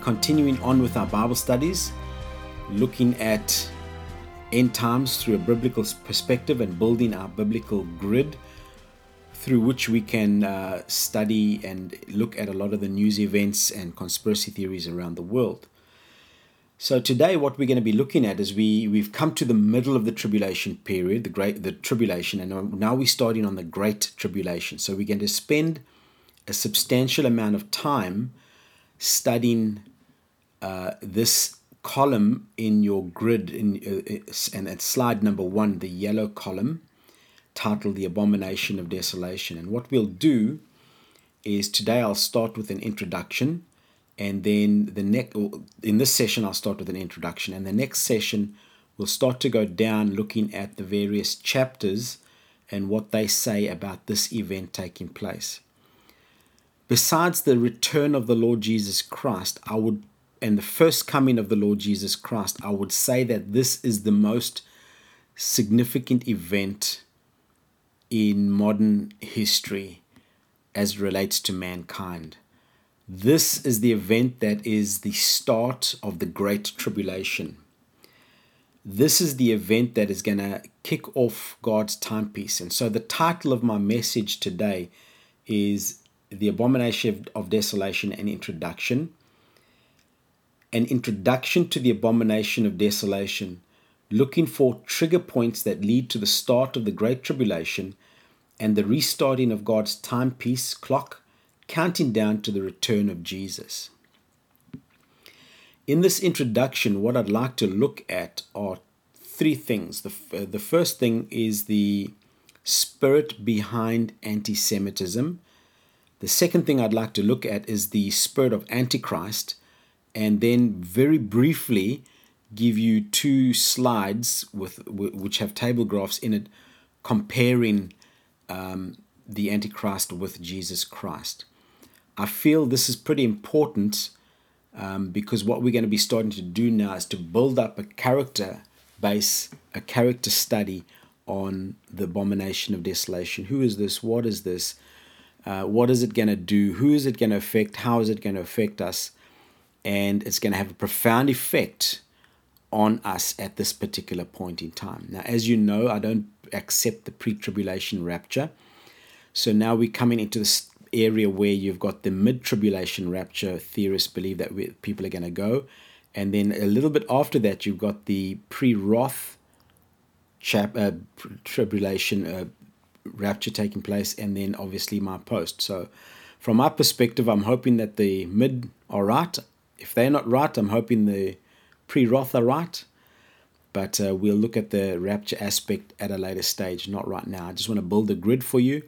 continuing on with our Bible studies, looking at end times through a biblical perspective and building our biblical grid through which we can uh, study and look at a lot of the news events and conspiracy theories around the world. So today, what we're going to be looking at is we we've come to the middle of the tribulation period, the great the tribulation, and now we're starting on the great tribulation. So we're going to spend a substantial amount of time studying uh, this column in your grid, in uh, and at slide number one, the yellow column, titled "The Abomination of Desolation." And what we'll do is today I'll start with an introduction and then the next in this session I'll start with an introduction and the next session we'll start to go down looking at the various chapters and what they say about this event taking place besides the return of the Lord Jesus Christ I would and the first coming of the Lord Jesus Christ I would say that this is the most significant event in modern history as relates to mankind this is the event that is the start of the Great Tribulation. This is the event that is going to kick off God's timepiece. And so the title of my message today is The Abomination of Desolation and Introduction. An introduction to the abomination of desolation, looking for trigger points that lead to the start of the Great Tribulation and the restarting of God's timepiece clock counting down to the return of Jesus. In this introduction, what I'd like to look at are three things. The, uh, the first thing is the spirit behind anti Semitism. The second thing I'd like to look at is the spirit of Antichrist. And then, very briefly, give you two slides with which have table graphs in it comparing um, the Antichrist with Jesus Christ. I feel this is pretty important um, because what we're going to be starting to do now is to build up a character base, a character study on the abomination of desolation. Who is this? What is this? Uh, what is it going to do? Who is it going to affect? How is it going to affect us? And it's going to have a profound effect on us at this particular point in time. Now, as you know, I don't accept the pre tribulation rapture. So now we're coming into this area where you've got the mid tribulation rapture theorists believe that we, people are going to go. And then a little bit after that, you've got the pre wrath chap, uh, tribulation uh, rapture taking place, and then obviously my post. So, from my perspective, I'm hoping that the mid are right. If they're not right, I'm hoping the pre wrath are right. But uh, we'll look at the rapture aspect at a later stage, not right now. I just want to build a grid for you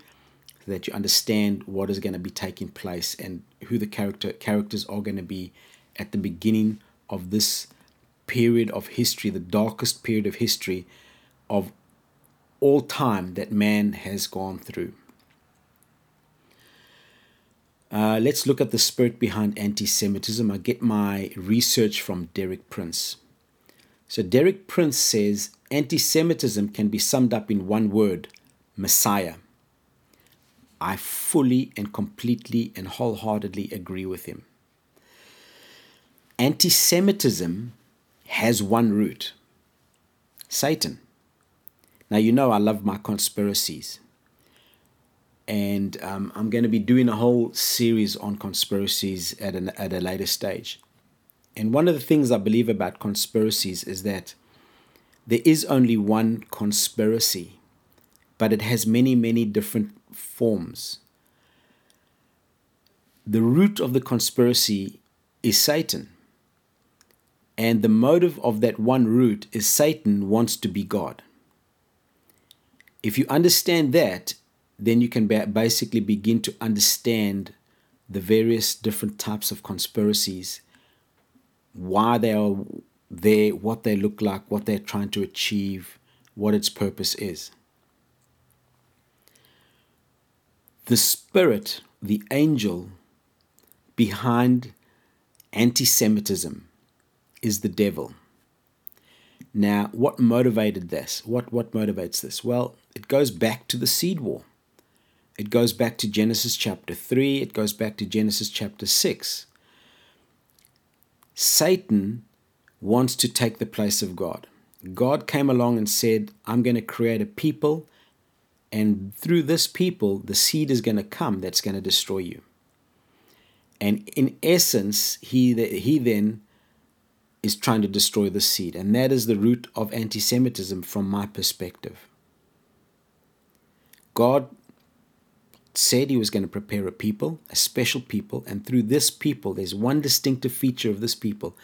so that you understand what is going to be taking place and who the character characters are going to be at the beginning of this period of history, the darkest period of history of all time that man has gone through. Uh, let's look at the spirit behind anti Semitism. I get my research from Derek Prince. So, Derek Prince says anti Semitism can be summed up in one word Messiah. I fully and completely and wholeheartedly agree with him. Anti Semitism has one root Satan. Now, you know, I love my conspiracies. And um, I'm going to be doing a whole series on conspiracies at, an, at a later stage. And one of the things I believe about conspiracies is that there is only one conspiracy, but it has many, many different forms. The root of the conspiracy is Satan. And the motive of that one root is Satan wants to be God. If you understand that, then you can basically begin to understand the various different types of conspiracies, why they are there, what they look like, what they're trying to achieve, what its purpose is. the spirit, the angel behind anti Semitism is the devil. Now, what motivated this? What, what motivates this? Well, it goes back to the seed war. It goes back to Genesis chapter 3, it goes back to Genesis chapter 6. Satan wants to take the place of God. God came along and said, I'm going to create a people, and through this people, the seed is going to come that's going to destroy you. And in essence, he, he then is trying to destroy the seed. And that is the root of anti Semitism from my perspective. God said he was going to prepare a people, a special people, and through this people, there's one distinctive feature of this people.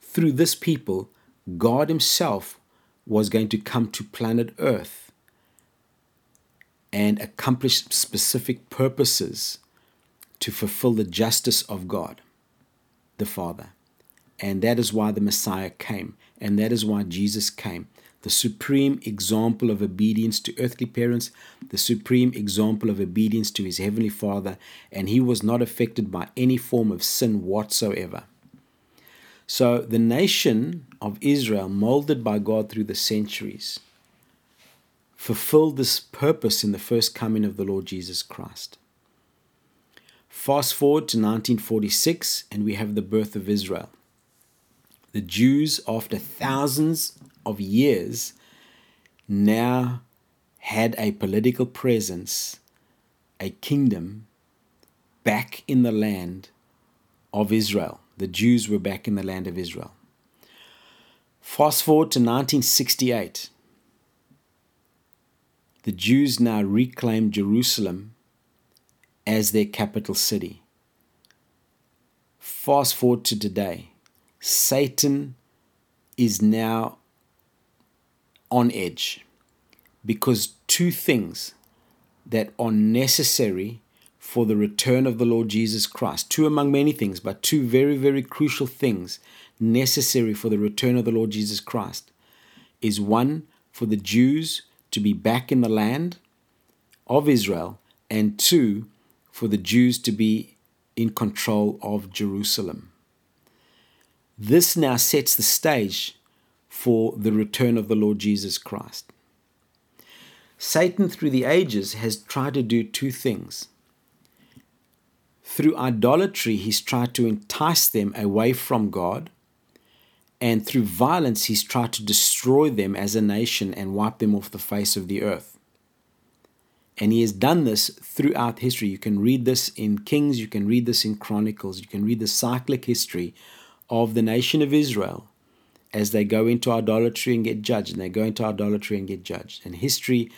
Through this people, God Himself was going to come to planet Earth and accomplish specific purposes to fulfill the justice of God, the Father. And that is why the Messiah came, and that is why Jesus came the supreme example of obedience to earthly parents, the supreme example of obedience to his heavenly Father, and he was not affected by any form of sin whatsoever. So, the nation of Israel, molded by God through the centuries, fulfilled this purpose in the first coming of the Lord Jesus Christ. Fast forward to 1946, and we have the birth of Israel. The Jews, after thousands of years now had a political presence, a kingdom back in the land of Israel. The Jews were back in the land of Israel. Fast forward to 1968. The Jews now reclaimed Jerusalem as their capital city. Fast forward to today. Satan is now on edge because two things that are necessary for the return of the Lord Jesus Christ, two among many things, but two very, very crucial things necessary for the return of the Lord Jesus Christ, is one, for the Jews to be back in the land of Israel, and two, for the Jews to be in control of Jerusalem. This now sets the stage for the return of the Lord Jesus Christ. Satan, through the ages, has tried to do two things. Through idolatry, he's tried to entice them away from God, and through violence, he's tried to destroy them as a nation and wipe them off the face of the earth. And he has done this throughout history. You can read this in Kings, you can read this in Chronicles, you can read the cyclic history of the nation of Israel as they go into idolatry and get judged, and they go into idolatry and get judged. And history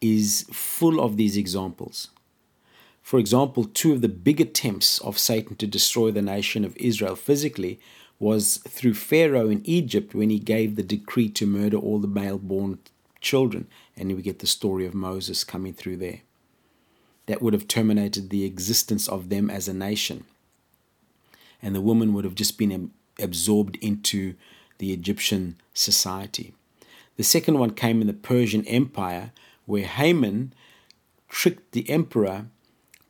is full of these examples. For example, two of the big attempts of Satan to destroy the nation of Israel physically was through Pharaoh in Egypt when he gave the decree to murder all the male born children. And we get the story of Moses coming through there. That would have terminated the existence of them as a nation. And the woman would have just been absorbed into the Egyptian society. The second one came in the Persian Empire, where Haman tricked the emperor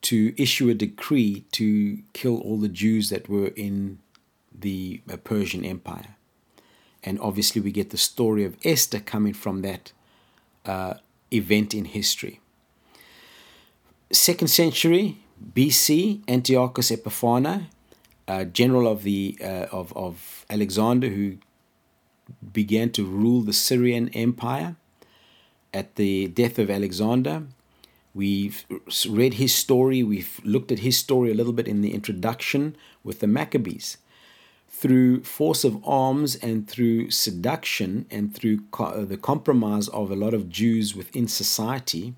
to issue a decree to kill all the Jews that were in the uh, Persian Empire. And obviously, we get the story of Esther coming from that uh, event in history. Second century BC, Antiochus Epiphanes, uh, general of the uh, of, of Alexander, who began to rule the Syrian Empire at the death of Alexander. We've read his story, we've looked at his story a little bit in the introduction with the Maccabees. Through force of arms and through seduction and through co- the compromise of a lot of Jews within society,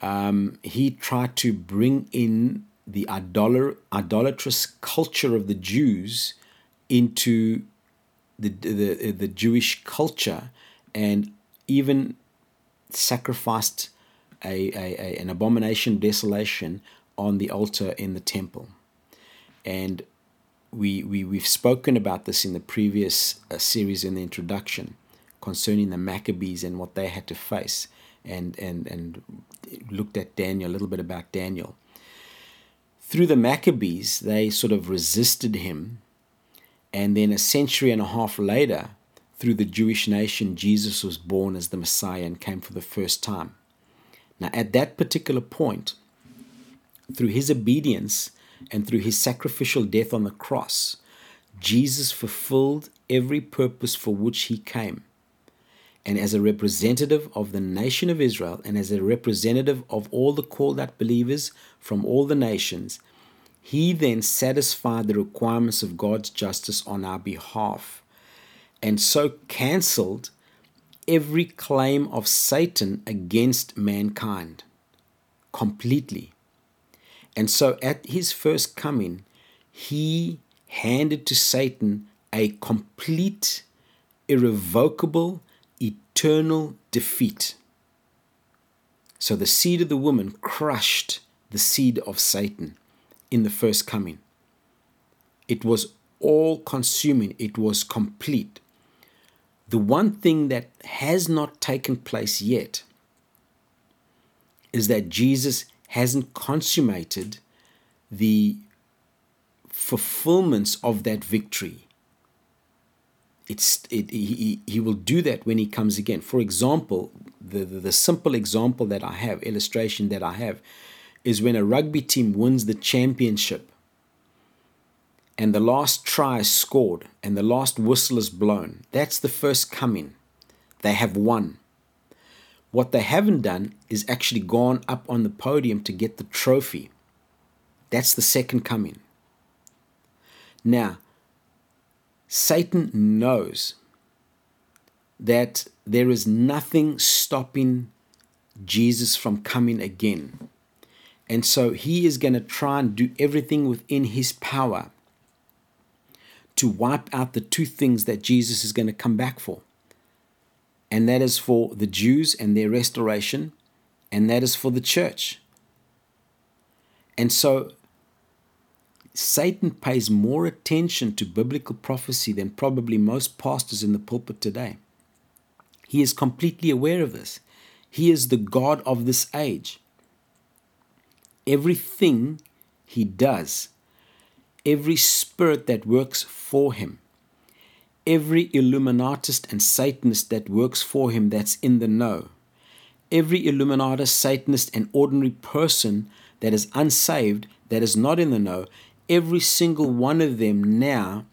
um, he tried to bring in the idolar, idolatrous culture of the Jews into the, the, the Jewish culture and even sacrificed a, a, a, an abomination desolation on the altar in the temple. And we, we, we've spoken about this in the previous uh, series in the introduction concerning the Maccabees and what they had to face, and, and, and looked at Daniel, a little bit about Daniel. Through the Maccabees, they sort of resisted him and then a century and a half later, through the Jewish nation, Jesus was born as the Messiah and came for the first time. Now, at that particular point, through his obedience and through his sacrificial death on the cross, Jesus fulfilled every purpose for which he came. And as a representative of the nation of Israel and as a representative of all the called out believers from all the nations, he then satisfied the requirements of God's justice on our behalf and so cancelled every claim of Satan against mankind completely. And so at his first coming, he handed to Satan a complete, irrevocable, eternal defeat. So the seed of the woman crushed the seed of Satan in the first coming. It was all consuming, it was complete. The one thing that has not taken place yet is that Jesus hasn't consummated the fulfillments of that victory. It's, it, he, he will do that when he comes again. For example, the, the, the simple example that I have, illustration that I have, is when a rugby team wins the championship and the last try is scored and the last whistle is blown. That's the first coming. They have won. What they haven't done is actually gone up on the podium to get the trophy. That's the second coming. Now, Satan knows that there is nothing stopping Jesus from coming again. And so he is going to try and do everything within his power to wipe out the two things that Jesus is going to come back for and that is for the Jews and their restoration, and that is for the church. And so Satan pays more attention to biblical prophecy than probably most pastors in the pulpit today. He is completely aware of this. He is the God of this age. Everything he does, every spirit that works for him, every Illuminatist and Satanist that works for him that's in the know, every Illuminatist, Satanist, and ordinary person that is unsaved, that is not in the know, every single one of them now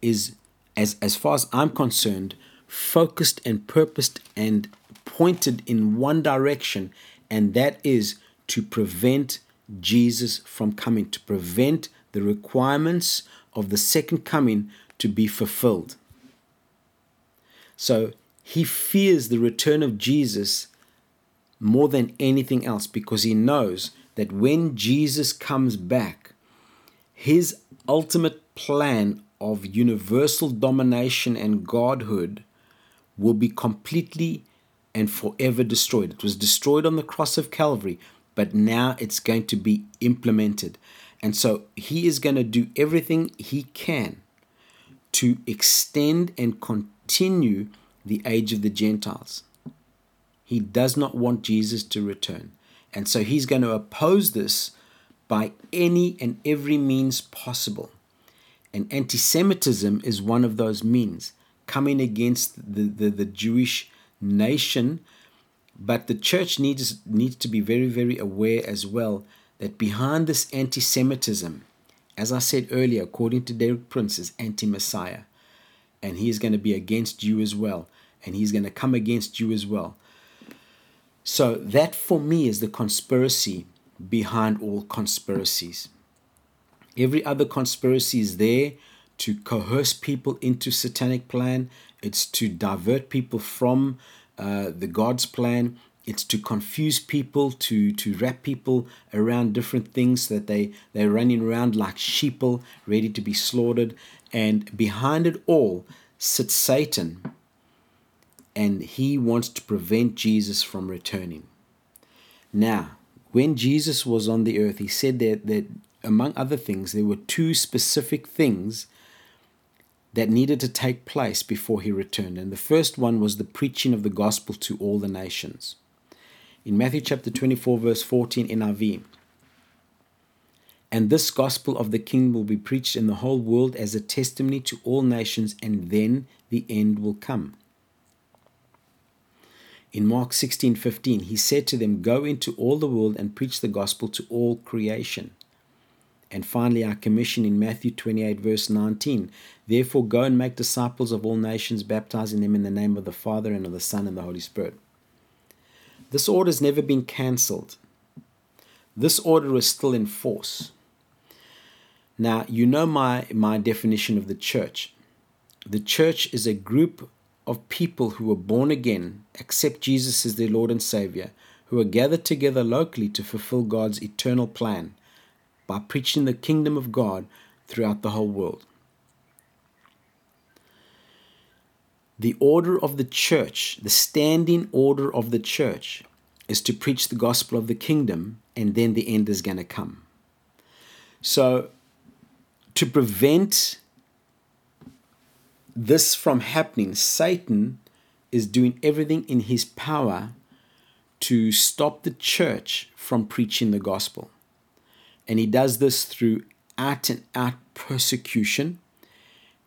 is, as, as far as I'm concerned, focused and purposed and pointed in one direction, and that is to prevent Jesus from coming, to prevent the requirements of the second coming to be fulfilled. So he fears the return of Jesus more than anything else because he knows that when Jesus comes back, his ultimate plan of universal domination and godhood will be completely and forever destroyed. It was destroyed on the cross of Calvary, but now it's going to be implemented. And so he is going to do everything he can to extend and continue the age of the Gentiles. He does not want Jesus to return. And so he's going to oppose this by any and every means possible. And anti Semitism is one of those means, coming against the, the, the, Jewish nation. But the church needs, needs to be very, very aware as well that behind this anti Semitism, as I said earlier, according to Derek Prince, is anti Messiah and he's going to be against you as well. And he's going to come against you as well. So that for me is the conspiracy behind all conspiracies. Every other conspiracy is there to coerce people into satanic plan. It's to divert people from uh, the god's plan it's to confuse people to to wrap people around different things that they they're running around like sheeple ready to be slaughtered and behind it all sits Satan, and he wants to prevent Jesus from returning. Now, when Jesus was on the earth, he said that, that among other things, there were two specific things that needed to take place before he returned. And the first one was the preaching of the gospel to all the nations. In Matthew chapter 24, verse 14 NIV, and this gospel of the kingdom will be preached in the whole world as a testimony to all nations, and then the end will come. In Mark 16:15, he said to them, "Go into all the world and preach the gospel to all creation." And finally, our commission in Matthew 28, verse 19. Therefore, go and make disciples of all nations, baptizing them in the name of the Father and of the Son and the Holy Spirit. This order has never been cancelled. This order is still in force. Now, you know my, my definition of the church. The church is a group of people who are born again, accept Jesus as their Lord and Savior, who are gathered together locally to fulfill God's eternal plan by preaching the kingdom of God throughout the whole world. The order of the church, the standing order of the church, is to preach the gospel of the kingdom, and then the end is going to come. So, to prevent this from happening, Satan is doing everything in his power to stop the church from preaching the gospel. And he does this through out and out persecution.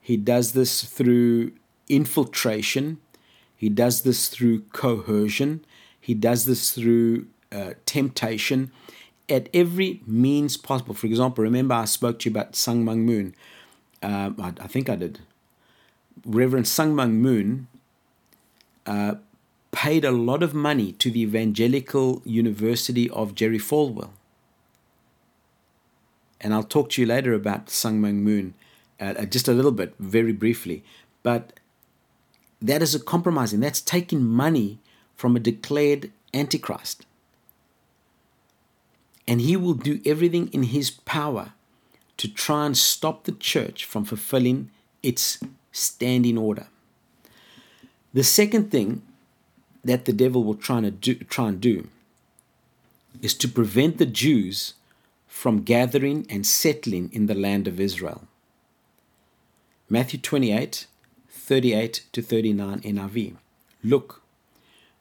He does this through infiltration. He does this through coercion. He does this through uh, temptation at every means possible. For example, remember I spoke to you about Sun Myung Moon. Um, I, I, think I did. Reverend Sun Myung Moon uh, paid a lot of money to the Evangelical University of Jerry Falwell and I'll talk to you later about Sun Myung Moon uh, uh, just a little bit, very briefly. But that is a compromising. That's taking money from a declared Antichrist. And he will do everything in his power to try and stop the church from fulfilling its standing order. The second thing that the devil will try, to do, try and do is to prevent the Jews from gathering and settling in the land of Israel. Matthew 28 38 to 39 NIV. Look,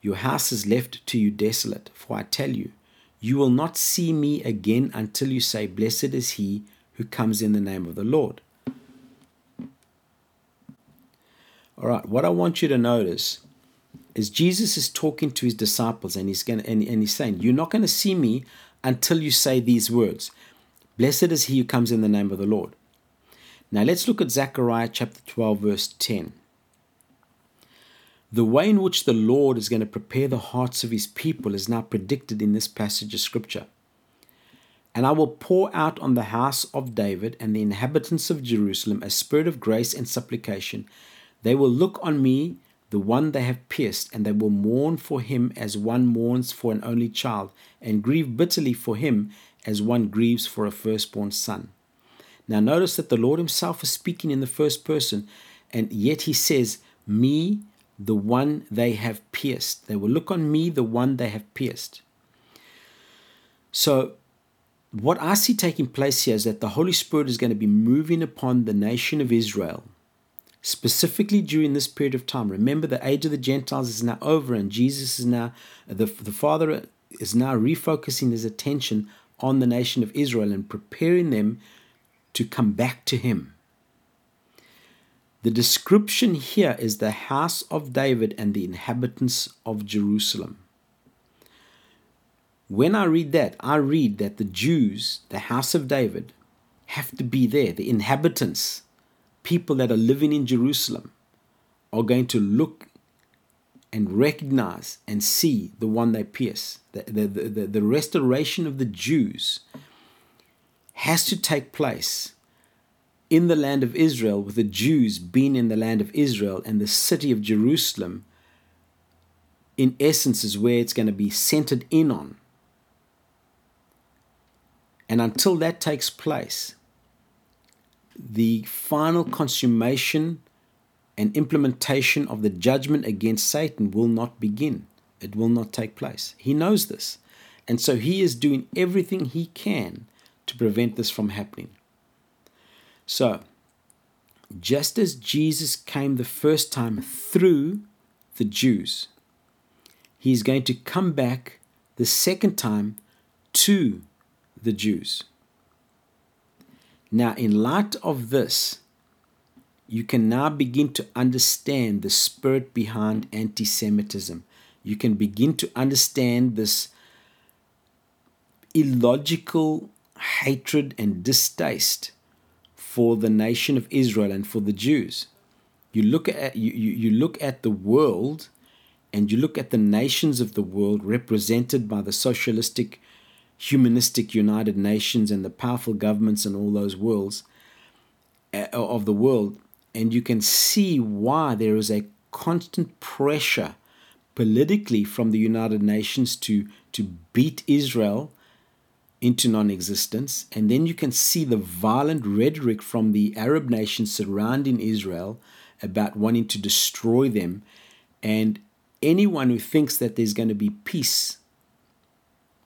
your house is left to you desolate, for I tell you, you will not see me again until you say, Blessed is he who comes in the name of the Lord. All right, what I want you to notice is Jesus is talking to his disciples and he's going and, and he's saying, You're not going to see me until you say these words Blessed is he who comes in the name of the Lord. Now let's look at Zechariah chapter 12, verse 10. The way in which the Lord is going to prepare the hearts of his people is now predicted in this passage of scripture. And I will pour out on the house of David and the inhabitants of Jerusalem a spirit of grace and supplication. They will look on me the one they have pierced, and they will mourn for him as one mourns for an only child, and grieve bitterly for him as one grieves for a firstborn son. Now, notice that the Lord Himself is speaking in the first person, and yet He says, Me, the one they have pierced. They will look on me, the one they have pierced. So, what I see taking place here is that the Holy Spirit is going to be moving upon the nation of Israel specifically during this period of time. Remember, the age of the Gentiles is now over, and Jesus is now, the, the Father is now refocusing his attention on the nation of Israel and preparing them to come back to him. The description here is the house of David and the inhabitants of Jerusalem. When I read that, I read that the Jews, the house of David, have to be there, the inhabitants people that are living in Jerusalem are going to look and recognize and see the one they pierce. The, the, the, the restoration of the Jews has to take place in the land of Israel, with the Jews being in the land of Israel and the city of Jerusalem, in essence, is where it's going to be centered in on. And until that takes place, the final consummation and implementation of the judgment against Satan will not begin. It will not take place. He knows this. And so he is doing everything he can to prevent this from happening. So, just as Jesus came the first time through the Jews, he's going to come back the second time to the Jews. Now, in light of this, you can now begin to understand the spirit behind anti Semitism. You can begin to understand this illogical hatred and distaste for the nation of Israel and for the Jews. You look at you, you, you look at the world and you look at the nations of the world represented by the socialistic, humanistic United Nations and the powerful governments in all those worlds uh, of the world, and you can see why there is a constant pressure politically from the United Nations to, to beat Israel into non existence. And then you can see the violent rhetoric from the Arab nations surrounding Israel about wanting to destroy them. And anyone who thinks that there's going to be peace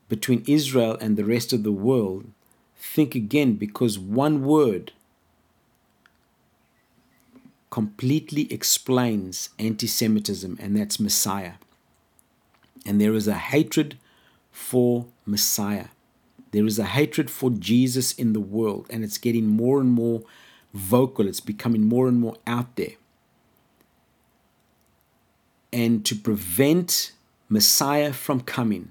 between Israel and the rest of the world, think again because one word completely explains anti Semitism, and that's Messiah. And there is a hatred for Messiah. There is a hatred for Jesus in the world, and it's getting more and more vocal, it's becoming more and more out there and to prevent Messiah from coming.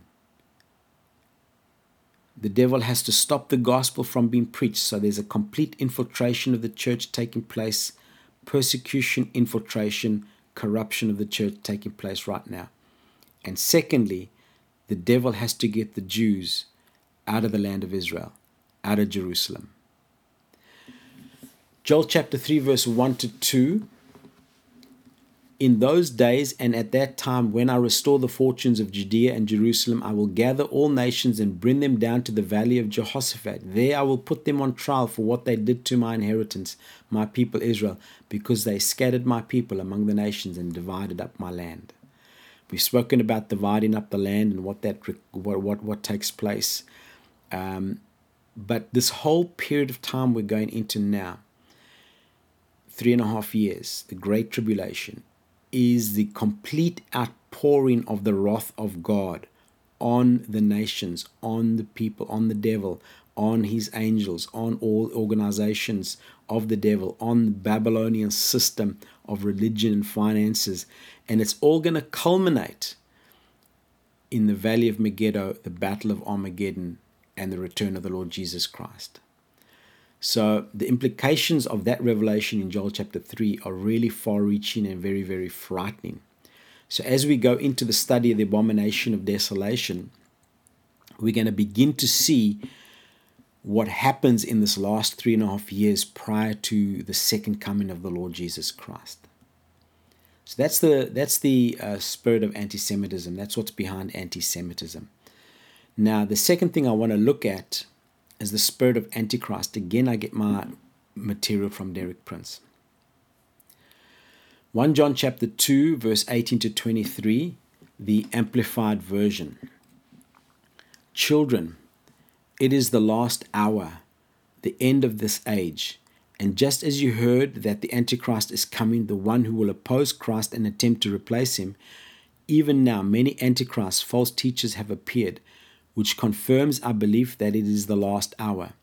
The devil has to stop the gospel from being preached. So there's a complete infiltration of the church taking place, persecution, infiltration, corruption of the church taking place right now. And secondly, the devil has to get the Jews out of the land of Israel, out of Jerusalem. Joel chapter 3, verse 1 to 2 in those days and at that time, when I restore the fortunes of Judea and Jerusalem, I will gather all nations and bring them down to the valley of Jehoshaphat. There I will put them on trial for what they did to my inheritance, my people Israel, because they scattered my people among the nations and divided up my land. We've spoken about dividing up the land and what that what what, what takes place. Um, but this whole period of time we're going into now, three and a half years, the Great Tribulation, is the complete outpouring of the wrath of God on the nations, on the people, on the devil, on his angels, on all organizations of the devil, on the Babylonian system of religion and finances. And it's all going to culminate in the valley of Megiddo, the battle of Armageddon, and the return of the Lord Jesus Christ. So the implications of that revelation in Joel chapter 3 are really far reaching and very, very frightening. So as we go into the study of the abomination of desolation, we're going to begin to see what happens in this last three and a half years prior to the second coming of the Lord Jesus Christ. So that's the that's the uh, spirit of anti-Semitism. That's what's behind anti-Semitism. Now, the second thing I want to look at as the spirit of Antichrist. Again, I get my material from Derek Prince. 1 John chapter 2, verse 18 to 23, the Amplified Version. Children, it is the last hour, the end of this age. And just as you heard that the Antichrist is coming, the one who will oppose Christ and attempt to replace him, even now many Antichrists, false teachers, have appeared which confirms our belief that it is the last hour.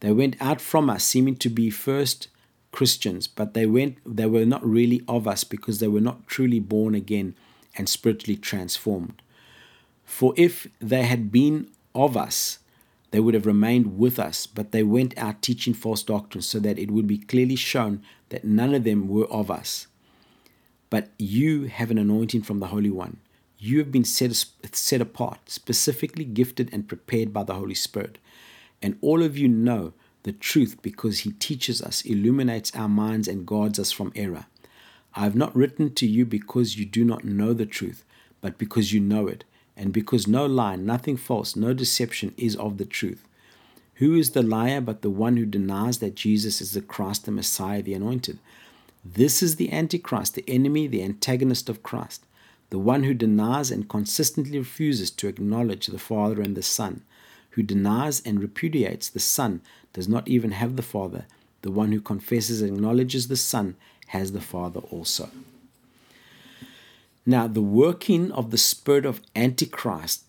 They went out from us, seeming to be first Christians, but they went they were not really of us because they were not truly born again and spiritually transformed. For if they had been of us, they would have remained with us, but they went out teaching false doctrines so that it would be clearly shown that none of them were of us. But you have an anointing from the Holy One you have been set, set apart, specifically gifted and prepared by the Holy Spirit. And all of you know the truth because He teaches us, illuminates our minds, and guards us from error. I have not written to you because you do not know the truth, but because you know it, and because no lie, nothing false, no deception is of the truth. Who is the liar but the one who denies that Jesus is the Christ, the Messiah, the Anointed? This is the Antichrist, the enemy, the antagonist of Christ the one who denies and consistently refuses to acknowledge the Father and the Son, who denies and repudiates the Son, does not even have the Father. The one who confesses and acknowledges the Son has the Father also. Now, the working of the spirit of Antichrist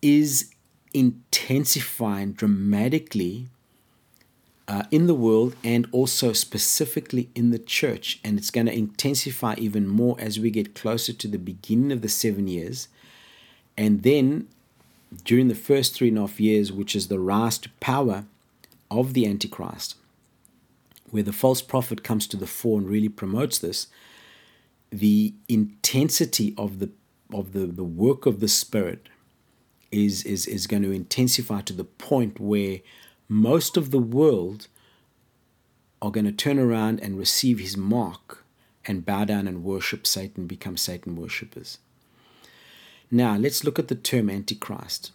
is intensifying dramatically uh, in the world and also specifically in the church. And it's going to intensify even more as we get closer to the beginning of the seven years. And then during the first three and a half years, which is the rise to power of the Antichrist, where the false prophet comes to the fore and really promotes this, the intensity of the of the, the work of the Spirit is, is, is going to intensify to the point where most of the world are going to turn around and receive his mark and bow down and worship Satan, become Satan worshippers. Now, let's look at the term Antichrist.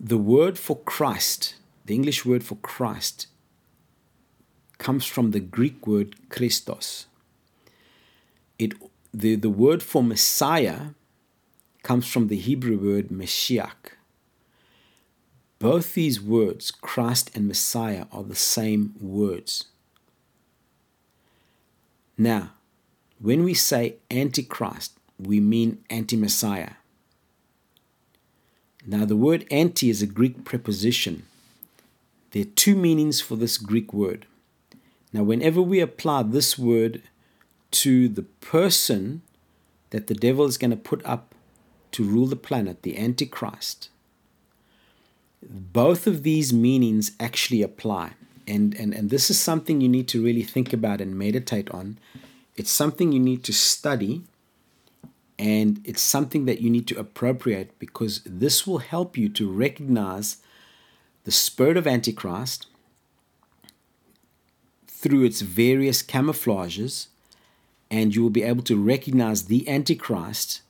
The word for Christ, the English word for Christ, comes from the Greek word Christos. It, the, the word for Messiah comes from the Hebrew word Mashiach. Both these words, Christ and Messiah, are the same words. Now, when we say Antichrist, we mean anti Messiah. Now, the word anti is a Greek preposition. There are two meanings for this Greek word. Now, whenever we apply this word to the person that the devil is going to put up to rule the planet, the Antichrist, both of these meanings actually apply. And, and, and this is something you need to really think about and meditate on. It's something you need to study and it's something that you need to appropriate because this will help you to recognize the spirit of Antichrist through its various camouflages, and you will be able to recognize the Antichrist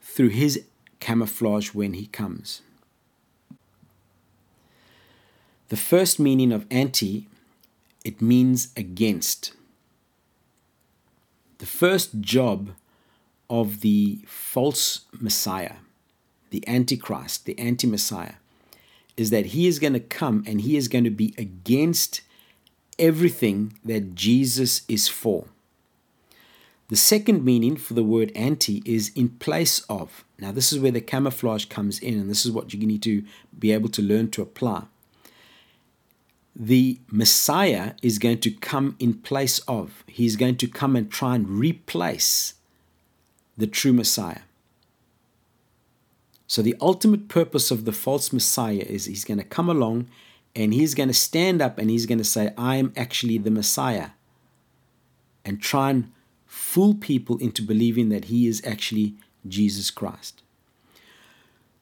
through his camouflage when he comes. The first meaning of anti, it means against. The first job of the false Messiah, the Antichrist, the anti Messiah, is that he is going to come and he is going to be against everything that Jesus is for. The second meaning for the word anti is in place of. Now, this is where the camouflage comes in, and this is what you need to be able to learn to apply the Messiah is going to come in place of. He's going to come and try and replace the true Messiah. So, the ultimate purpose of the false Messiah is he's going to come along and he's going to stand up and he's going to say, I am actually the Messiah, and try and fool people into believing that he is actually Jesus Christ.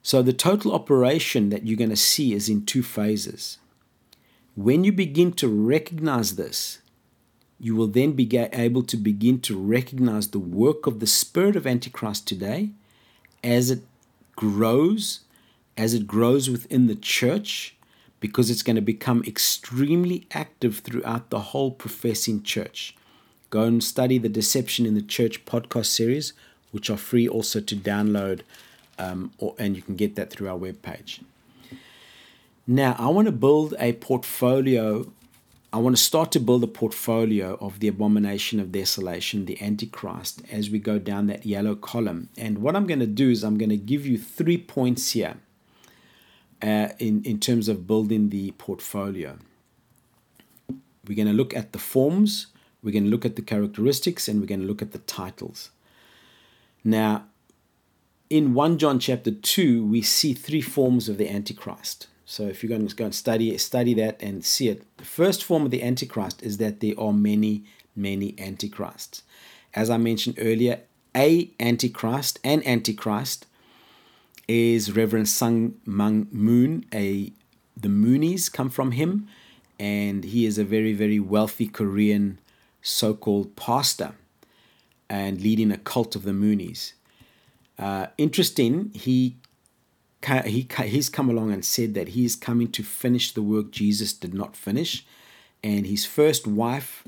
So, the total operation that you're going to see is in two phases. When you begin to recognize this, you will then be able to begin to recognize the work of the spirit of Antichrist today as it grows, as it grows within the church, because it's going to become extremely active throughout the whole professing church. Go and study the Deception in the Church podcast series, which are free also to download, um, or, and you can get that through our webpage. Now, I want to build a portfolio. I want to start to build a portfolio of the abomination of desolation, the Antichrist, as we go down that yellow column. And what I'm going to do is I'm going to give you three points here uh, in, in terms of building the portfolio. We're going to look at the forms, we're going to look at the characteristics, and we're going to look at the titles. Now, in 1 John chapter 2, we see three forms of the Antichrist. So if you're going to go and study study that and see it, the first form of the Antichrist is that there are many, many Antichrists. As I mentioned earlier, a Antichrist, an Antichrist, is Reverend Sun Myung Moon. A the Moonies come from him, and he is a very, very wealthy Korean so-called pastor and leading a cult of the Moonies. Uh, interesting, he he, he's come along and said that he's coming to finish the work Jesus did not finish. And his first wife,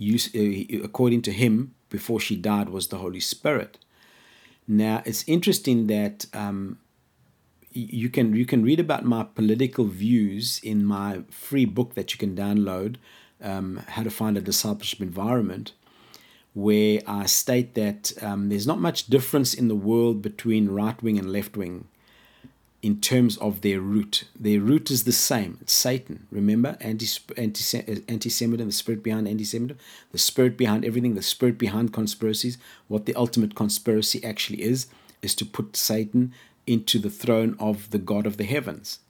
uh, according to him, before she died, was the Holy Spirit. Now, it's interesting that um, you can you can read about my political views in my free book that you can download, um, How to Find a Discipleship Environment, where I state that um, there's not much difference in the world between right wing and left wing in terms of their root. Their root is the same. It's Satan. Remember, anti Semitism, the spirit behind anti Semitism, the spirit behind everything, the spirit behind conspiracies. What the ultimate conspiracy actually is, is to put Satan into the throne of the God of the heavens.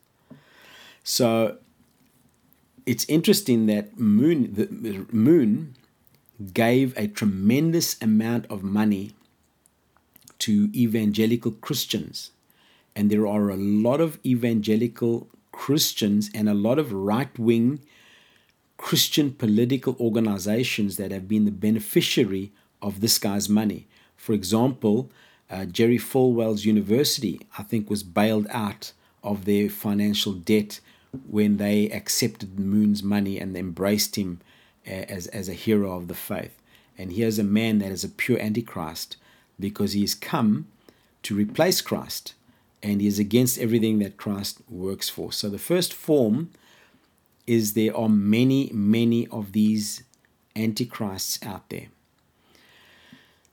So it's interesting that Moon, the Moon gave a tremendous amount of money to evangelical Christians. And there are a lot of evangelical Christians and a lot of right wing Christian political organizations that have been the beneficiary of this guy's money. For example, uh, Jerry Falwell's university, I think, was bailed out of their financial debt when they accepted Moon's money and embraced him uh, as, as a hero of the faith. And here's a man that is a pure antichrist because he has come to replace Christ and he is against everything that Christ works for. So the first form is there are many, many of these antichrists out there.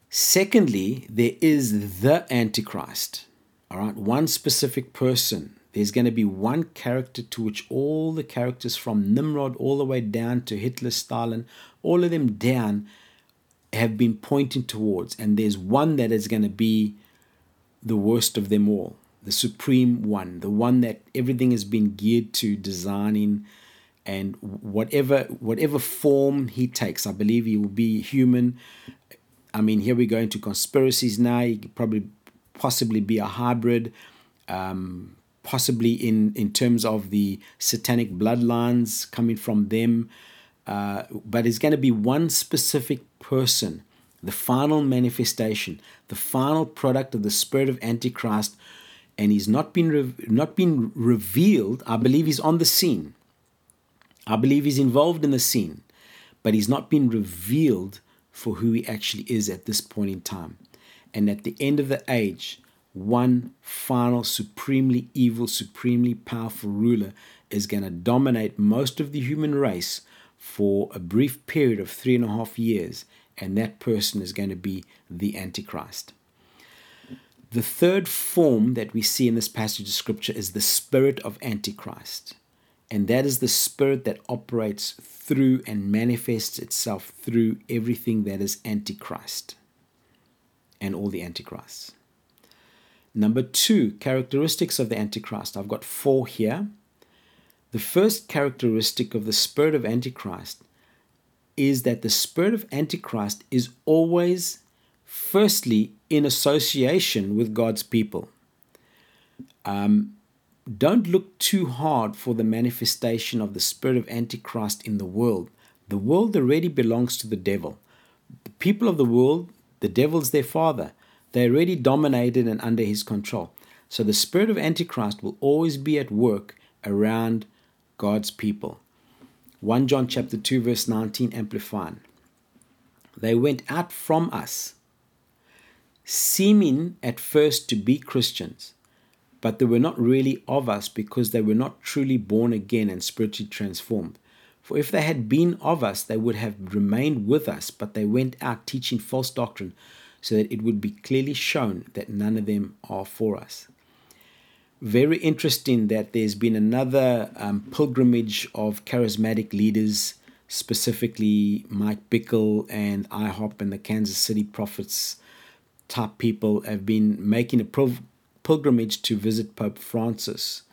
Secondly, there is the Antichrist. All right, one specific person. There's going to be one character to which all the characters from Nimrod all the way down to Hitler, Stalin, all of them down have been pointing towards. And there's one that is going to be the worst of them all, the supreme one, the one that everything has been geared to designing and whatever whatever form he takes i believe he will be human. I mean here we go into conspiracies now. He could probably possibly be a hybrid um, possibly in in terms of the satanic bloodlines coming from them. Uh, but it's going to be one specific person the final manifestation the final product of the spirit of antichrist and he's not been re- not been revealed i believe he's on the scene I believe he's involved in the scene, but he's not been revealed for who he actually is at this point in time. And at the end of the age, one final, supremely evil, supremely powerful ruler is going to dominate most of the human race for a brief period of three and a half years, and that person is going to be the Antichrist. The third form that we see in this passage of Scripture is the spirit of Antichrist. And that is the spirit that operates through and manifests itself through everything that is Antichrist and all the Antichrists. Number two, characteristics of the Antichrist. I've got four here. The first characteristic of the spirit of Antichrist is that the spirit of Antichrist is always, firstly, in association with God's people. Um, don't look too hard for the manifestation of the spirit of Antichrist in the world. The world already belongs to the devil. The people of the world, the devil's their father. They're already dominated and under his control. So the spirit of Antichrist will always be at work around God's people. 1 John chapter 2 verse 19 amplified. They went out from us, seeming at first to be Christians, but they were not really of us because they were not truly born again and spiritually transformed. For if they had been of us, they would have remained with us, but they went out teaching false doctrine, so that it would be clearly shown that none of them are for us. Very interesting that there's been another um, pilgrimage of charismatic leaders, specifically Mike Bickle and IHOP and the Kansas City Prophets type people, have been making a pilgrimage to visit Pope Francis.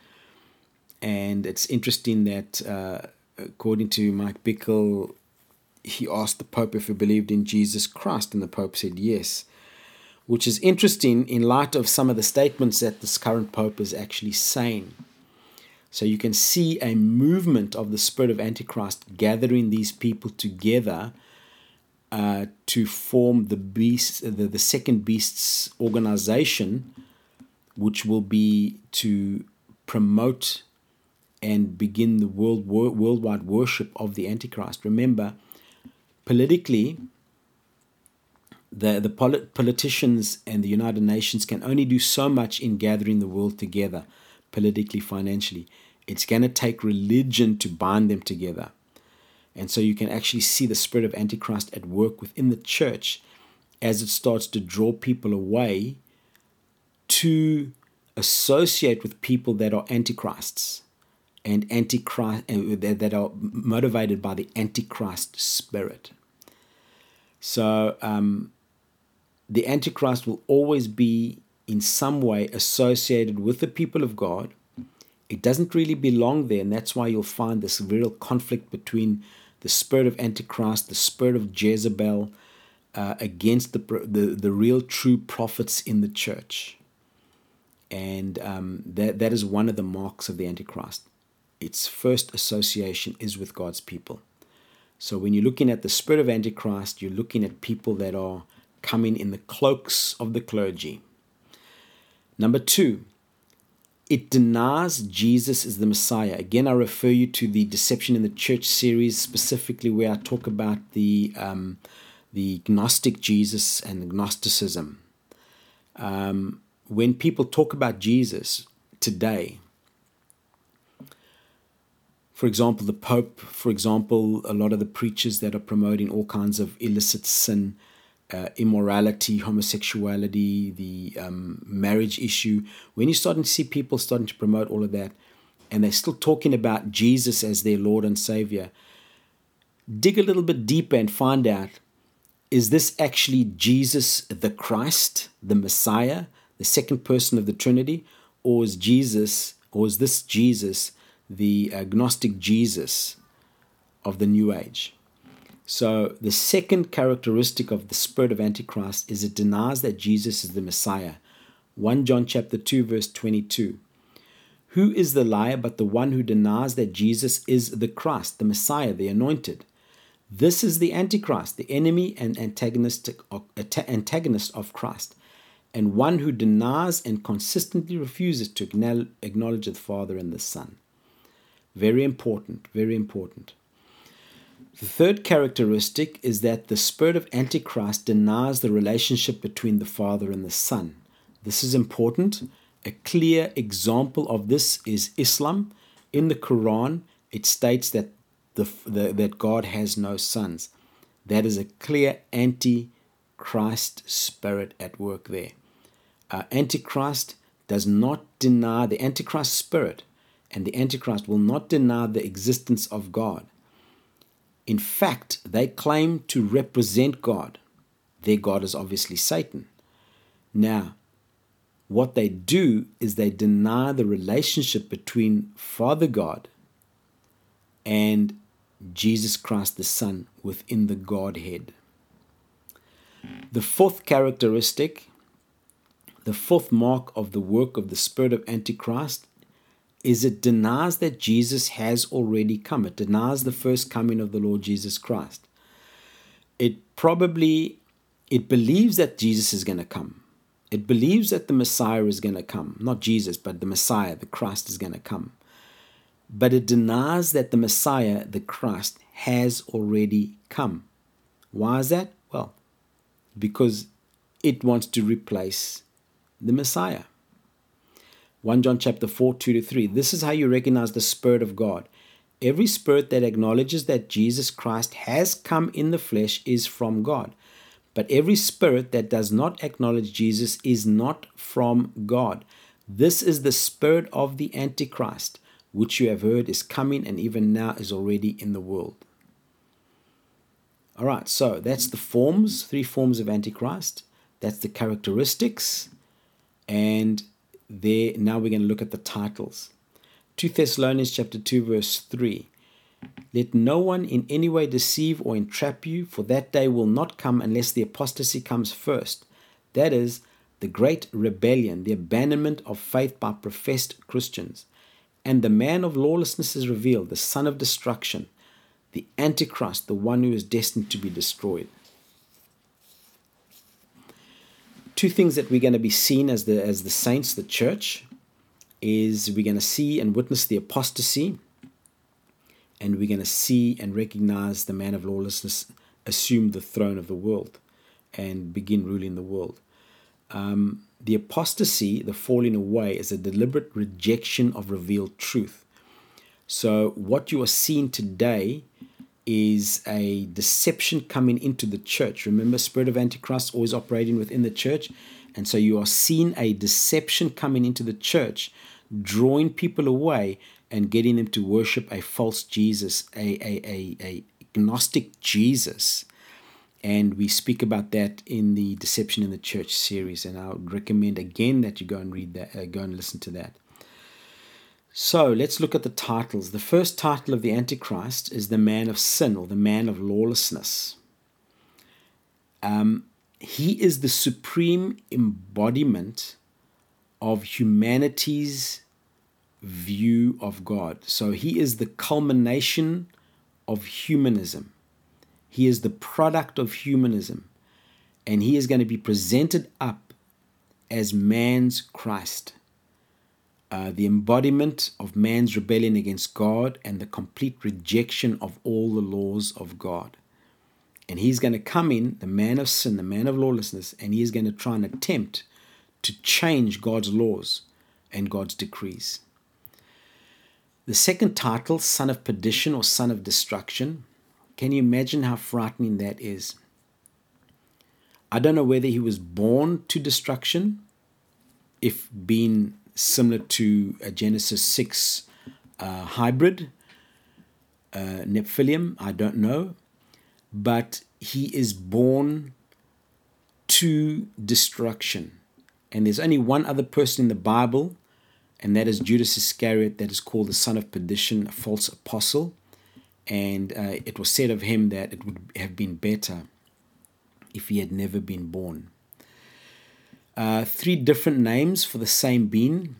And it's interesting that, uh, according to Mike Bickle, he asked the Pope if he believed in Jesus Christ, and the Pope said yes, which is interesting in light of some of the statements that this current Pope is actually saying. So you can see a movement of the spirit of Antichrist gathering these people together uh, to form the beast, the, the second beast's organization, which will be to promote and begin the world worldwide worship of the Antichrist. Remember, politically, the, the polit- politicians and the United Nations can only do so much in gathering the world together, politically, financially. It's going to take religion to bind them together. And so you can actually see the spirit of Antichrist at work within the church as it starts to draw people away to associate with people that are antichrists and antichrist that are motivated by the antichrist spirit. So um, the antichrist will always be in some way associated with the people of God. It doesn't really belong there, and that's why you'll find this real conflict between the spirit of Antichrist, the spirit of Jezebel, uh, against the, the the real true prophets in the church. And um, that that is one of the marks of the Antichrist. Its first association is with God's people. So when you're looking at the spirit of Antichrist, you're looking at people that are coming in the cloaks of the clergy. Number two, it denies Jesus is the Messiah. Again, I refer you to the Deception in the Church series, specifically where I talk about the um, the Gnostic Jesus and Gnosticism. Um, when people talk about Jesus today, for example, the Pope, for example, a lot of the preachers that are promoting all kinds of illicit sin, uh, immorality, homosexuality, the um, marriage issue, when you're starting to see people starting to promote all of that, and they're still talking about Jesus as their Lord and Savior, dig a little bit deeper and find out is this actually Jesus the Christ, the Messiah, the second person of the Trinity, or is Jesus, or is this Jesus the agnostic Jesus of the New Age? So, the second characteristic of the spirit of Antichrist is it denies that Jesus is the Messiah. 1 John chapter 2 verse 22. Who is the liar but the one who denies that Jesus is the Christ, the Messiah, the anointed? This is the Antichrist, the enemy and antagonist of Christ, and one who denies and consistently refuses to acknowledge the Father and the Son. Very important, very important. The third characteristic is that the spirit of Antichrist denies the relationship between the Father and the Son. This is important. A clear example of this is Islam. In the Quran, it states that, the, the that God has no sons. That is a clear anti Christ spirit at work there. Uh, Antichrist does not deny the Antichrist spirit, and the Antichrist will not deny the existence of God. In fact, they claim to represent God. Their God is obviously Satan. Now, what they do is they deny the relationship between Father God and Jesus Christ the Son within the Godhead. The fourth characteristic, the fourth mark of the work of the spirit of Antichrist is it denies that Jesus has already come. It denies the first coming of the Lord Jesus Christ. It probably it believes that Jesus is going to come. It believes that the Messiah is going to come. Not Jesus, but the Messiah, the Christ is going to come. But it denies that the Messiah, the Christ, has already come. Why is that? Well, because it wants to replace the Messiah. 1 John chapter 4, 2 to 3. This is how you recognize the Spirit of God. Every spirit that acknowledges that Jesus Christ has come in the flesh is from God. But every spirit that does not acknowledge Jesus is not from God. This is the spirit of the Antichrist, which you have heard is coming and even now is already in the world. All right, so that's the forms, three forms of Antichrist. That's the characteristics. And there now we're going to look at the titles. 2 thessalonians chapter 2 verse 3 let no one in any way deceive or entrap you for that day will not come unless the apostasy comes first. That is the great rebellion the abandonment of faith by professed christians. And the man of lawlessness is revealed the son of destruction the antichrist the one who is destined to be destroyed two things that we're going to be seen as the as the saints, the church, is we're going to see and witness the apostasy, and we're going to see and recognize the man of lawlessness assume the throne of the world and begin ruling the world. Um, the apostasy, the falling away, is a deliberate rejection of revealed truth. So, what you are seeing today is a deception coming into the church. Remember, spirit of antichrist always operating within the church, and so you are seeing a deception coming into the church, drawing people away and getting them to worship a false Jesus, a a a, a gnostic Jesus, And we speak about that in the Deception in the Church series. And I would recommend again that you go and read that, uh, go and listen to that. So let's look at the titles. The first title of the Antichrist is the man of sin or the man of lawlessness. Um, he is the supreme embodiment of humanity's view of God. So he is the culmination of humanism. He is the product of humanism. And he is going to be presented up as man's Christ uh, the embodiment of man's rebellion against God and the complete rejection of all the laws of God. And he's going to come in, the man of sin, the man of lawlessness, and he's going to try and attempt to change God's laws and God's decrees. The second title, Son of Perdition or Son of Destruction, can you imagine how frightening that is? I don't know whether he was born to destruction, if being similar to a Genesis 6 uh, hybrid, uh, Nephilim, I don't know. But he is born to destruction. And there's only one other person in the Bible, and that is Judas Iscariot, that is called the son of perdition, a false apostle. And uh, it was said of him that it would have been better if he had never been born. Uh, three different names for the same being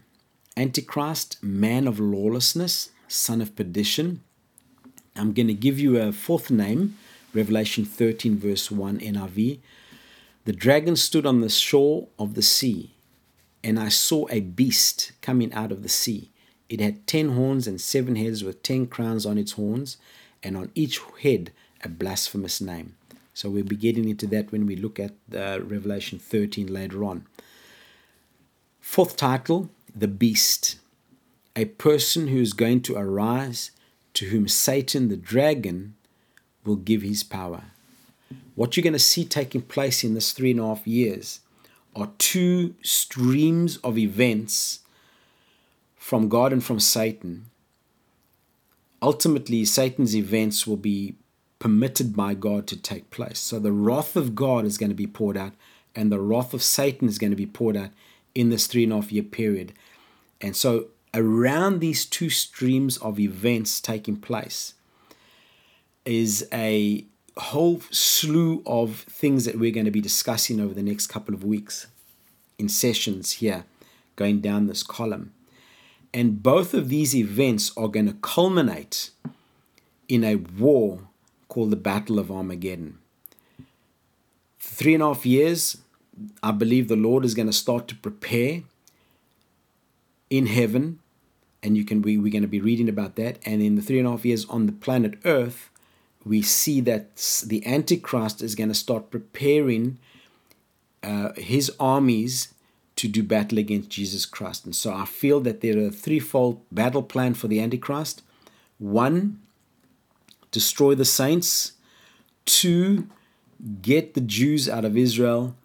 Antichrist, man of lawlessness, son of perdition. I'm going to give you a fourth name, Revelation 13, verse 1 NIV. The dragon stood on the shore of the sea, and I saw a beast coming out of the sea. It had ten horns and seven heads with ten crowns on its horns, and on each head a blasphemous name. So we'll be getting into that when we look at uh, Revelation 13 later on. Fourth title The Beast, a person who is going to arise to whom Satan the dragon will give his power. What you're going to see taking place in this three and a half years are two streams of events from God and from Satan. Ultimately, Satan's events will be permitted by God to take place. So the wrath of God is going to be poured out, and the wrath of Satan is going to be poured out in this three and a half year period. And so, around these two streams of events taking place is a whole slew of things that we're going to be discussing over the next couple of weeks in sessions here, going down this column. And both of these events are going to culminate in a war called the Battle of Armageddon. For three and a half years, I believe the Lord is going to start to prepare in heaven, and you can we, we're going to be reading about that. And in the three and a half years on the planet Earth, we see that the Antichrist is going to start preparing uh, his armies to do battle against Jesus Christ. And so I feel that there are a threefold battle plan for the Antichrist. One, destroy the saints, to get the Jews out of Israel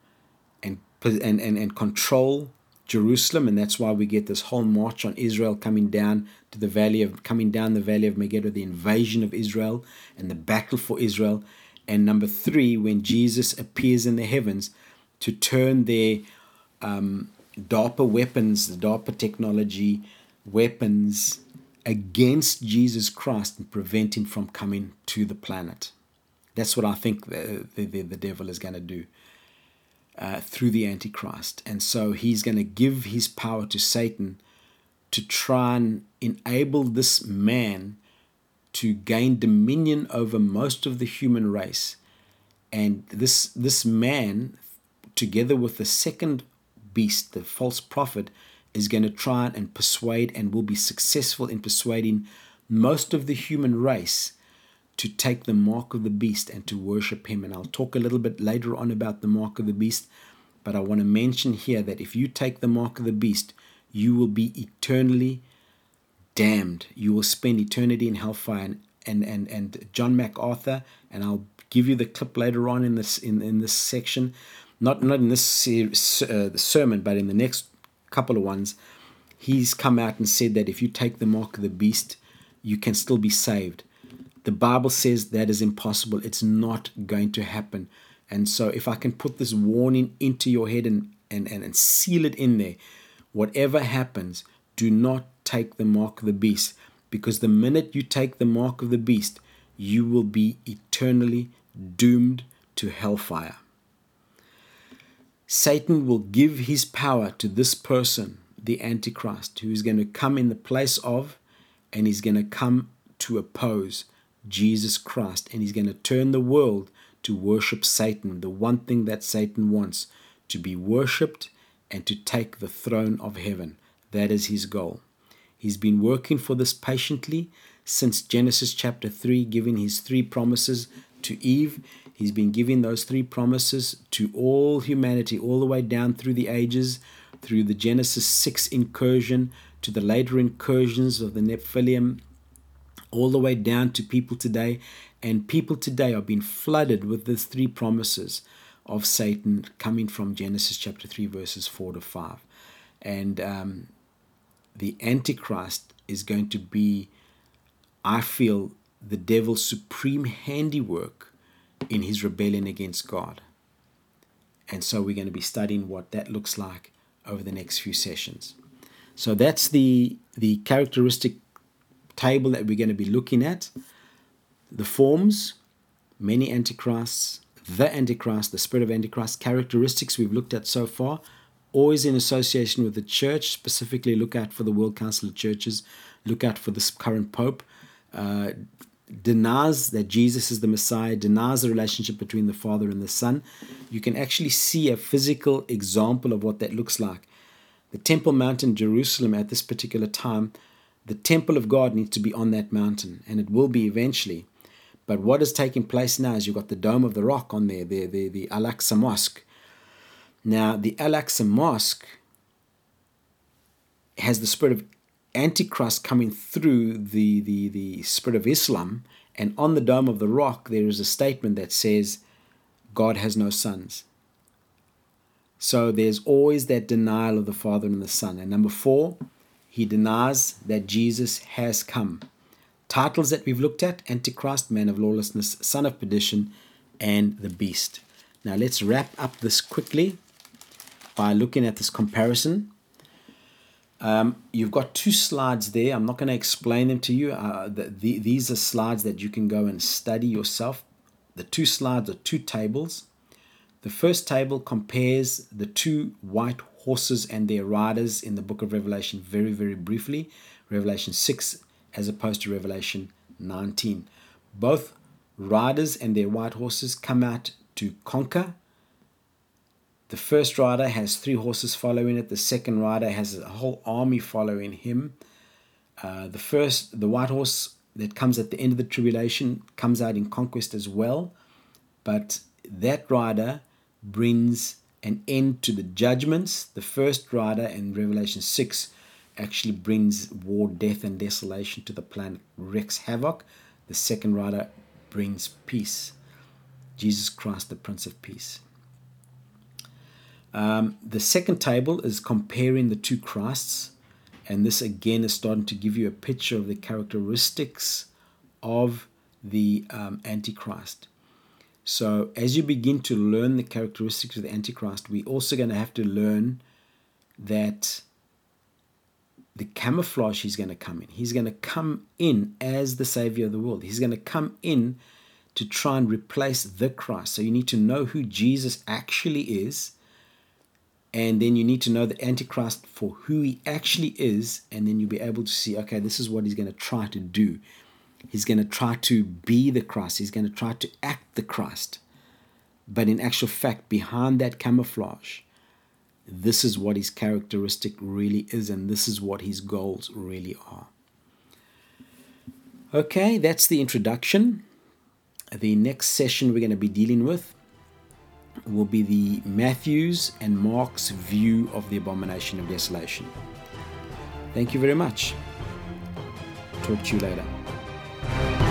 and, and, and, and control Jerusalem, and that's why we get this whole march on Israel coming down to the valley of coming down the valley of Megiddo, the invasion of Israel and the battle for Israel. And number three, when Jesus appears in the heavens to turn their um, DARPA weapons, the DARPA technology weapons against Jesus Christ and prevent him from coming to the planet. That's what I think the, the, the devil is going to do uh, through the Antichrist. And so he's going to give his power to Satan to try and enable this man to gain dominion over most of the human race. And this, this man, together with the second beast, the false prophet, is going to try and persuade and will be successful in persuading most of the human race to take the mark of the beast and to worship him. And I'll talk a little bit later on about the mark of the beast, but I want to mention here that if you take the mark of the beast, you will be eternally damned. You will spend eternity in hellfire. And, and, and, and John MacArthur, and I'll give you the clip later on in this in, in this section, not not in this uh, sermon, but in the next couple of ones, he's come out and said that if you take the mark of the beast, you can still be saved. The Bible says that is impossible. It's not going to happen. And so, if I can put this warning into your head and, and, and, and seal it in there, whatever happens, do not take the mark of the beast. Because the minute you take the mark of the beast, you will be eternally doomed to hellfire. Satan will give his power to this person, the Antichrist, who is going to come in the place of and he's going to come to oppose Jesus Christ and he's going to turn the world to worship Satan, the one thing that Satan wants to be worshipped and to take the throne of heaven. That is his goal. He's been working for this patiently since Genesis chapter 3, giving his three promises to Eve. He's been giving those three promises to all humanity, all the way down through the ages, through the Genesis 6 incursion, to the later incursions of the Nephilim, all the way down to people today. And people today are being flooded with these three promises of Satan coming from Genesis chapter 3, verses 4 to 5. And um, the Antichrist is going to be, I feel, the devil's supreme handiwork in his rebellion against God. And so we're going to be studying what that looks like over the next few sessions. So that's the, the characteristic table that we're going to be looking at. The forms, many antichrists, the Antichrist, the spirit of Antichrist, characteristics we've looked at so far, always in association with the church, specifically look out for the World Council of Churches, look out for this current Pope, uh, denies that Jesus is the Messiah, denies the relationship between the Father and the Son. You can actually see a physical example of what that looks like. The Temple Mount in Jerusalem at this particular time, the temple of God needs to be on that mountain, and it will be eventually. But what is taking place now is you've got the Dome of the Rock on there, the, the, the Al Aqsa Mosque. Now, the Al Aqsa Mosque has the spirit of Antichrist coming through the, the, the spirit of Islam, and on the Dome of the Rock, there is a statement that says, God has no sons. So there's always that denial of the Father and the Son. And number four, he denies that Jesus has come. Titles that we've looked at Antichrist, Man of Lawlessness, Son of Perdition, and the Beast. Now let's wrap up this quickly by looking at this comparison. Um, you've got two slides there. I'm not going to explain them to you. Uh, the, the, these are slides that you can go and study yourself. The two slides are two tables. The first table compares the two white horses and their riders in the book of Revelation very, very briefly. Revelation 6 as opposed to Revelation 19. Both riders and their white horses come out to conquer. The first rider has three horses following it. The second rider has a whole army following him. Uh, the first, the white horse that comes at the end of the tribulation, comes out in conquest as well. But that rider brings an end to the judgments. The first rider in Revelation 6 actually brings war, death, and desolation to the planet, wreaks havoc. The second rider brings peace. Jesus Christ, the Prince of Peace. Um, the second table is comparing the two Christs, and this again is starting to give you a picture of the characteristics of the um, Antichrist. So, as you begin to learn the characteristics of the Antichrist, we're also going to have to learn that the camouflage he's going to come in. He's going to come in as the Savior of the world. He's going to come in to try and replace the Christ. So you need to know who Jesus actually is. And then you need to know the Antichrist for who he actually is. And then you'll be able to see, okay, this is what he's going to try to do. He's going to try to be the Christ. He's going to try to act the Christ. But in actual fact, behind that camouflage, this is what his characteristic really is, and this is what his goals really are. Okay, that's the introduction. The next session we're going to be dealing with will be the Matthew's and Mark's view of the abomination of desolation. Thank you very much. Talk to you later.